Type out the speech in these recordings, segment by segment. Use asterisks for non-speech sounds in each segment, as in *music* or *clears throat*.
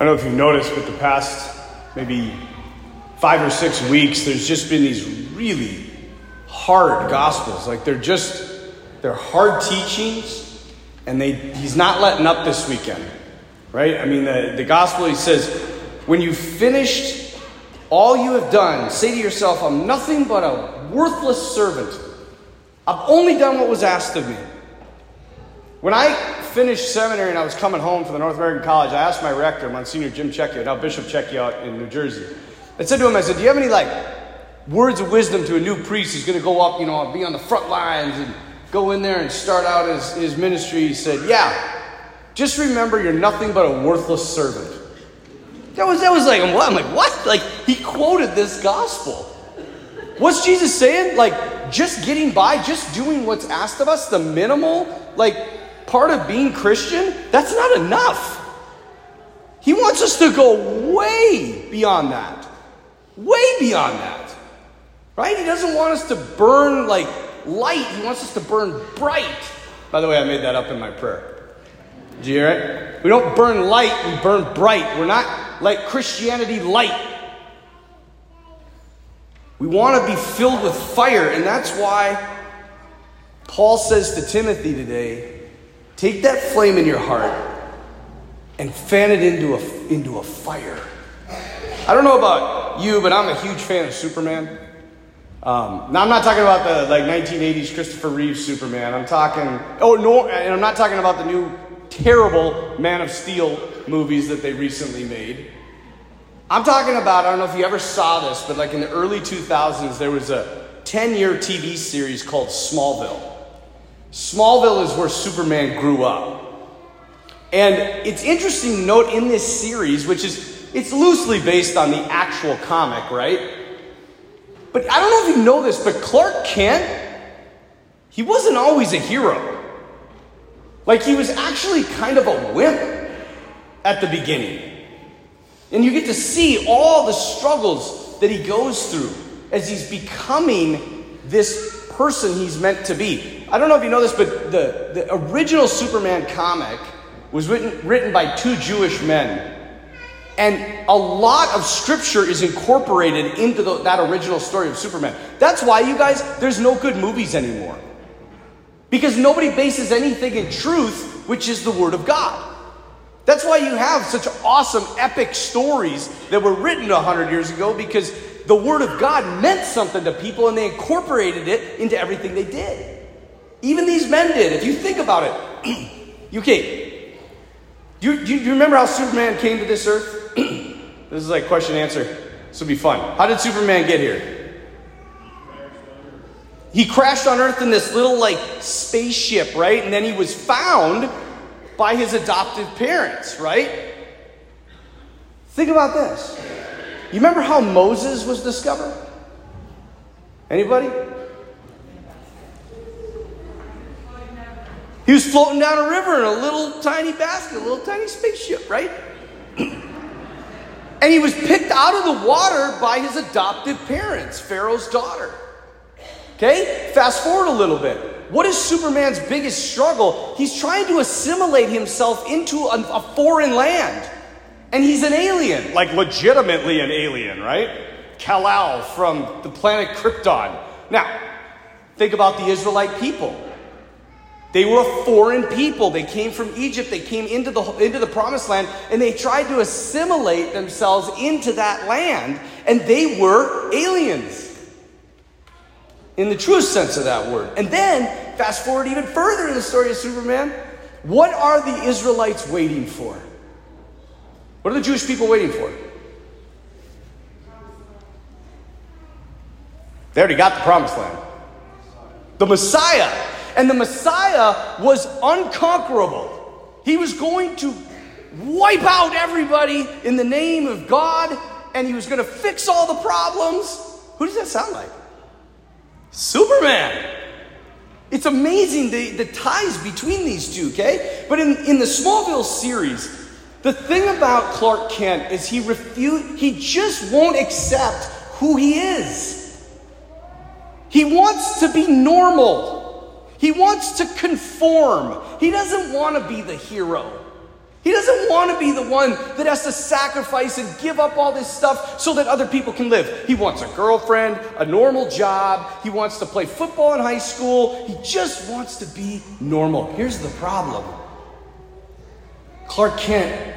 I don't know if you've noticed, but the past maybe five or six weeks, there's just been these really hard gospels. Like they're just, they're hard teachings, and they, he's not letting up this weekend, right? I mean, the, the gospel, he says, when you've finished all you have done, say to yourself, I'm nothing but a worthless servant. I've only done what was asked of me. When I finished seminary and I was coming home from the North American College, I asked my rector, Monsignor Jim Checchio, now Bishop Checchio in New Jersey. I said to him, I said, Do you have any like words of wisdom to a new priest who's going to go up, you know, be on the front lines and go in there and start out his, his ministry? He said, Yeah, just remember you're nothing but a worthless servant. That was, that was like, I'm like, what? Like, he quoted this gospel. What's Jesus saying? Like, just getting by, just doing what's asked of us, the minimal, like, part of being Christian, that's not enough. He wants us to go way beyond that. Way beyond that. Right? He doesn't want us to burn like light, he wants us to burn bright. By the way, I made that up in my prayer. Did you hear it? We don't burn light, we burn bright. We're not like Christianity light. We want to be filled with fire, and that's why Paul says to Timothy today Take that flame in your heart and fan it into a, into a fire. I don't know about you, but I'm a huge fan of Superman. Um, now, I'm not talking about the like 1980s Christopher Reeve Superman. I'm talking, oh, no, and I'm not talking about the new terrible Man of Steel movies that they recently made. I'm talking about, I don't know if you ever saw this, but like in the early 2000s, there was a 10 year TV series called Smallville. Smallville is where Superman grew up. And it's interesting to note in this series, which is it's loosely based on the actual comic, right? But I don't know if you know this, but Clark Kent, he wasn't always a hero. Like he was actually kind of a wimp at the beginning. And you get to see all the struggles that he goes through as he's becoming this person he's meant to be. I don't know if you know this, but the, the original Superman comic was written, written by two Jewish men. And a lot of scripture is incorporated into the, that original story of Superman. That's why, you guys, there's no good movies anymore. Because nobody bases anything in truth, which is the Word of God. That's why you have such awesome, epic stories that were written 100 years ago, because the Word of God meant something to people and they incorporated it into everything they did. Even these men did. If you think about it, *clears throat* you can't. Do you, do you remember how Superman came to this earth? *clears throat* this is like question and answer. This will be fun. How did Superman get here? He crashed on Earth in this little like spaceship, right? And then he was found by his adoptive parents, right? Think about this. You remember how Moses was discovered? Anybody? He was floating down a river in a little tiny basket, a little tiny spaceship, right? and he was picked out of the water by his adoptive parents, Pharaoh's daughter. Okay? Fast forward a little bit. What is Superman's biggest struggle? He's trying to assimilate himself into a, a foreign land. And he's an alien, like legitimately an alien, right? Kal-El from the planet Krypton. Now, think about the Israelite people. They were a foreign people. They came from Egypt. They came into the, into the promised land and they tried to assimilate themselves into that land. And they were aliens in the truest sense of that word. And then, fast forward even further in the story of Superman, what are the Israelites waiting for? What are the Jewish people waiting for? They already got the promised land. The Messiah. And the Messiah was unconquerable. He was going to wipe out everybody in the name of God, and he was going to fix all the problems. Who does that sound like? Superman. It's amazing the, the ties between these two, okay? But in, in the Smallville series, the thing about Clark Kent is he refuse, he just won't accept who he is. He wants to be normal. He wants to conform. He doesn't want to be the hero. He doesn't want to be the one that has to sacrifice and give up all this stuff so that other people can live. He wants a girlfriend, a normal job. He wants to play football in high school. He just wants to be normal. Here's the problem Clark Kent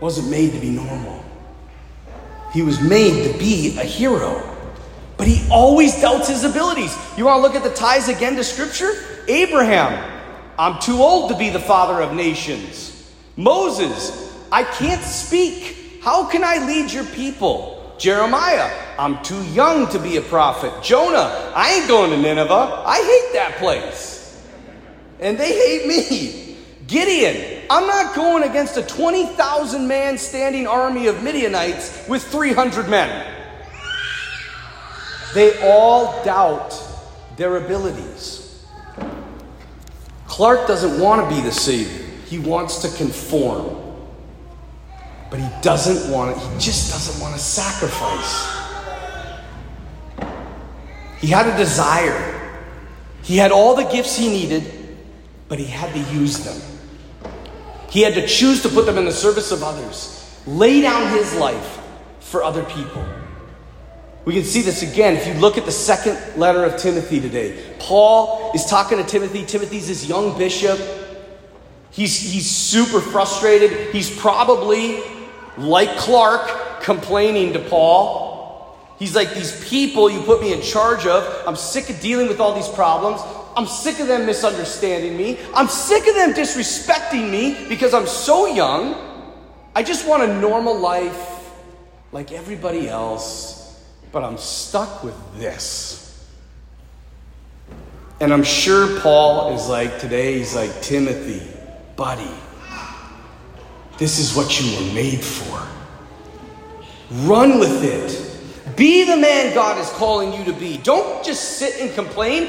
wasn't made to be normal, he was made to be a hero. But he always doubts his abilities. You want to look at the ties again to Scripture? Abraham, I'm too old to be the father of nations. Moses, I can't speak. How can I lead your people? Jeremiah, I'm too young to be a prophet. Jonah, I ain't going to Nineveh. I hate that place. And they hate me. Gideon, I'm not going against a 20,000 man standing army of Midianites with 300 men. They all doubt their abilities. Clark doesn't want to be the Savior. He wants to conform. But he doesn't want it, he just doesn't want to sacrifice. He had a desire. He had all the gifts he needed, but he had to use them. He had to choose to put them in the service of others, lay down his life for other people. We can see this again if you look at the second letter of Timothy today. Paul is talking to Timothy. Timothy's this young bishop. He's, he's super frustrated. He's probably, like Clark, complaining to Paul. He's like, These people you put me in charge of, I'm sick of dealing with all these problems. I'm sick of them misunderstanding me. I'm sick of them disrespecting me because I'm so young. I just want a normal life like everybody else, but I'm stuck with this. And I'm sure Paul is like today, he's like, Timothy, buddy. This is what you were made for. Run with it. Be the man God is calling you to be. Don't just sit and complain.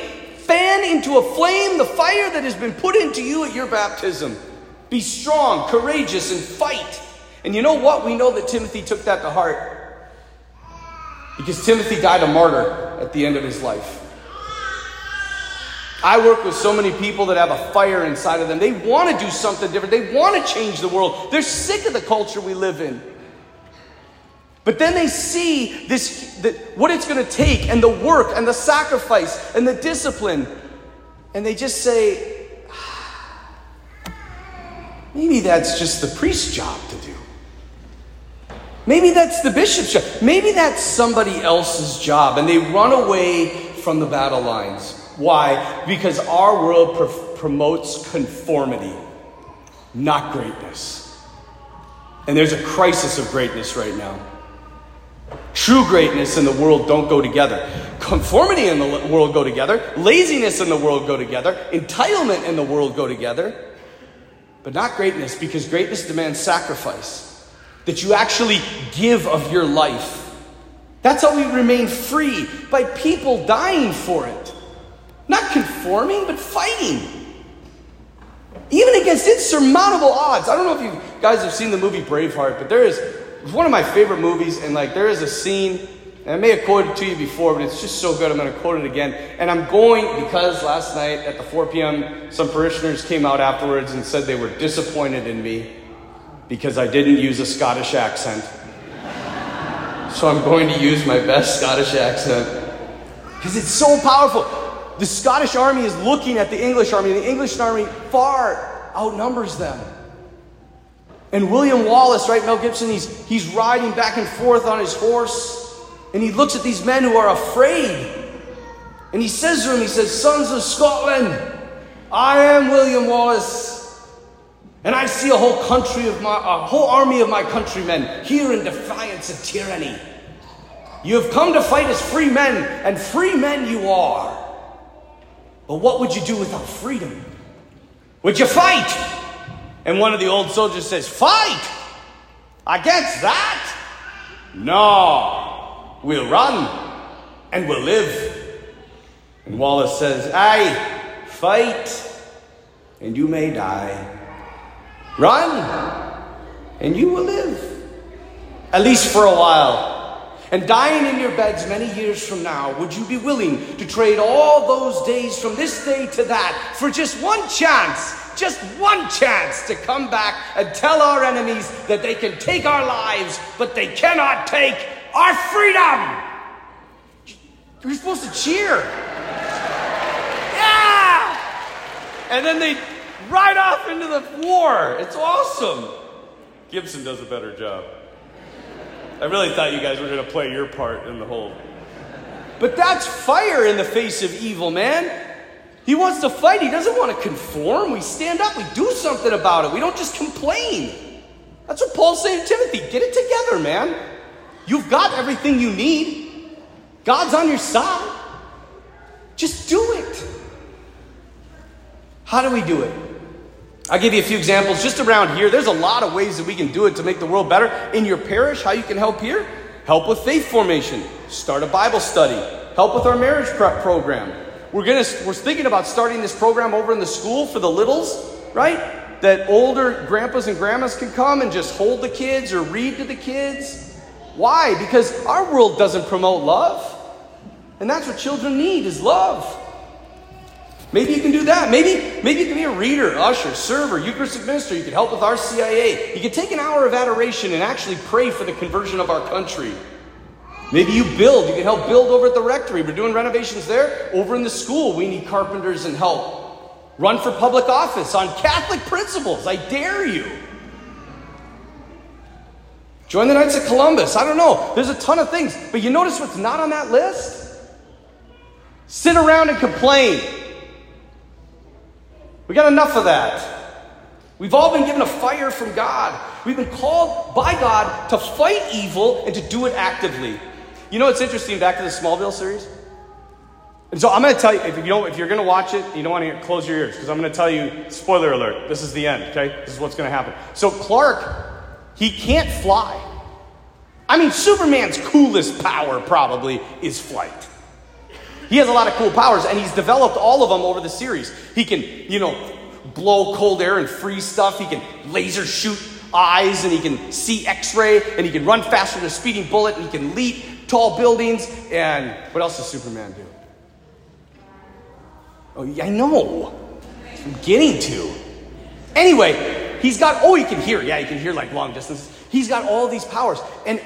Fan into a flame the fire that has been put into you at your baptism. Be strong, courageous, and fight. And you know what? We know that Timothy took that to heart. Because Timothy died a martyr at the end of his life. I work with so many people that have a fire inside of them. They want to do something different. They want to change the world. They're sick of the culture we live in. But then they see this the, what it's going to take and the work and the sacrifice and the discipline. And they just say, ah, maybe that's just the priest's job to do. Maybe that's the bishop's job. Maybe that's somebody else's job. And they run away from the battle lines. Why? Because our world pr- promotes conformity, not greatness. And there's a crisis of greatness right now. True greatness and the world don't go together. Conformity in the world go together. Laziness in the world go together. Entitlement in the world go together. But not greatness, because greatness demands sacrifice. That you actually give of your life. That's how we remain free, by people dying for it. Not conforming, but fighting. Even against insurmountable odds. I don't know if you guys have seen the movie Braveheart, but there is it's one of my favorite movies, and like there is a scene, and I may have quoted to you before, but it's just so good I'm gonna quote it again. And I'm going because last night at the 4 p.m. some parishioners came out afterwards and said they were disappointed in me because I didn't use a Scottish accent. so I'm going to use my best Scottish accent. Because it's so powerful. The Scottish army is looking at the English army, and the English army far outnumbers them. And William Wallace, right, Mel Gibson, he's, he's riding back and forth on his horse, and he looks at these men who are afraid. And he says to them, he says, Sons of Scotland, I am William Wallace. And I see a whole country of my, a whole army of my countrymen here in defiance of tyranny. You have come to fight as free men, and free men you are. But what would you do without freedom? Would you fight? And one of the old soldiers says, Fight! Against that? No, we'll run and we'll live. And Wallace says, Aye, fight and you may die. Run and you will live. At least for a while and dying in your beds many years from now, would you be willing to trade all those days from this day to that for just one chance just one chance to come back and tell our enemies that they can take our lives, but they cannot take our freedom. You're supposed to cheer. Yeah! And then they ride off into the war. It's awesome. Gibson does a better job. I really thought you guys were going to play your part in the whole. But that's fire in the face of evil, man. He wants to fight. He doesn't want to conform. We stand up. We do something about it. We don't just complain. That's what Paul's saying to Timothy. Get it together, man. You've got everything you need. God's on your side. Just do it. How do we do it? I'll give you a few examples just around here. There's a lot of ways that we can do it to make the world better. In your parish, how you can help here? Help with faith formation. Start a Bible study. Help with our marriage prep program. We're gonna we're thinking about starting this program over in the school for the littles, right? That older grandpas and grandmas can come and just hold the kids or read to the kids. Why? Because our world doesn't promote love. And that's what children need is love. Maybe you can do that. Maybe, maybe you can be a reader, usher, server, Eucharistic minister. You can help with RCIA. You can take an hour of adoration and actually pray for the conversion of our country. Maybe you build. You can help build over at the rectory. We're doing renovations there. Over in the school, we need carpenters and help. Run for public office on Catholic principles. I dare you. Join the Knights of Columbus. I don't know. There's a ton of things. But you notice what's not on that list? Sit around and complain. We got enough of that. We've all been given a fire from God. We've been called by God to fight evil and to do it actively. You know what's interesting back to the Smallville series? And so I'm going to tell you if you don't, if you're going to watch it, you don't want to close your ears because I'm going to tell you spoiler alert. This is the end, okay? This is what's going to happen. So Clark, he can't fly. I mean, Superman's coolest power probably is flight. He has a lot of cool powers, and he's developed all of them over the series. He can, you know, blow cold air and freeze stuff. He can laser shoot eyes, and he can see x ray, and he can run faster than a speeding bullet, and he can leap tall buildings. And what else does Superman do? Oh, I know. I'm getting to. Anyway, he's got, oh, he can hear. Yeah, he can hear like long distance. He's got all these powers. And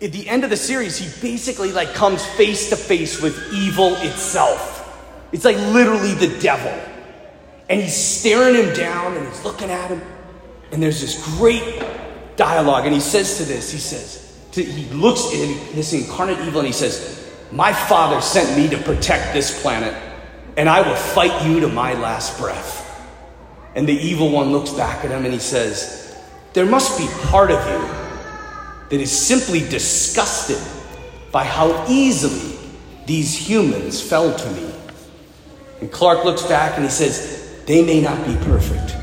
at the end of the series, he basically like comes face to face with evil itself. It's like literally the devil. And he's staring him down and he's looking at him. And there's this great dialogue. And he says to this, he says, to, he looks at this incarnate evil and he says, My father sent me to protect this planet, and I will fight you to my last breath. And the evil one looks back at him and he says, There must be part of you that is simply disgusted by how easily these humans fell to me. And Clark looks back and he says, They may not be perfect,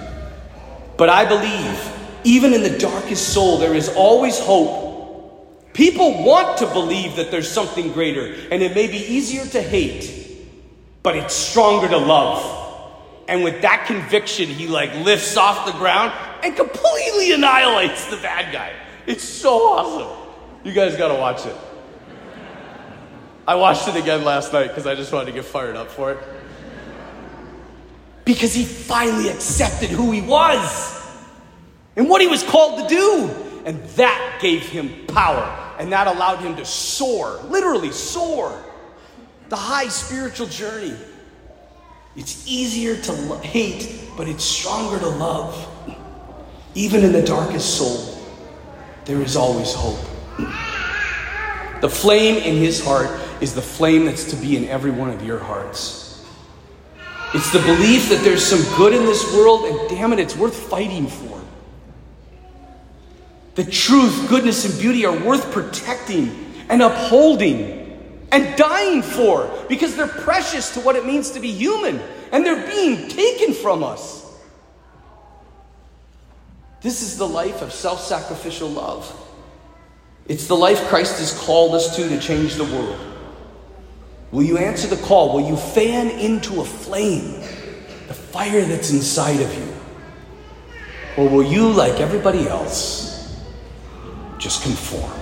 but I believe, even in the darkest soul, there is always hope. People want to believe that there's something greater, and it may be easier to hate, but it's stronger to love. And with that conviction, he like lifts off the ground and completely annihilates the bad guy. It's so awesome. You guys got to watch it. I watched it again last night because I just wanted to get fired up for it. Because he finally accepted who he was and what he was called to do. And that gave him power. And that allowed him to soar, literally soar. The high spiritual journey. It's easier to lo- hate, but it's stronger to love. Even in the darkest soul there is always hope. The flame in his heart is the flame that's to be in every one of your hearts. It's the belief that there's some good in this world, and damn it, it's worth fighting for. The truth, goodness, and beauty are worth protecting and upholding and dying for because they're precious to what it means to be human and they're being taken from us. This is the life of self sacrificial love. It's the life Christ has called us to to change the world. Will you answer the call? Will you fan into a flame the fire that's inside of you? Or will you, like everybody else, just conform?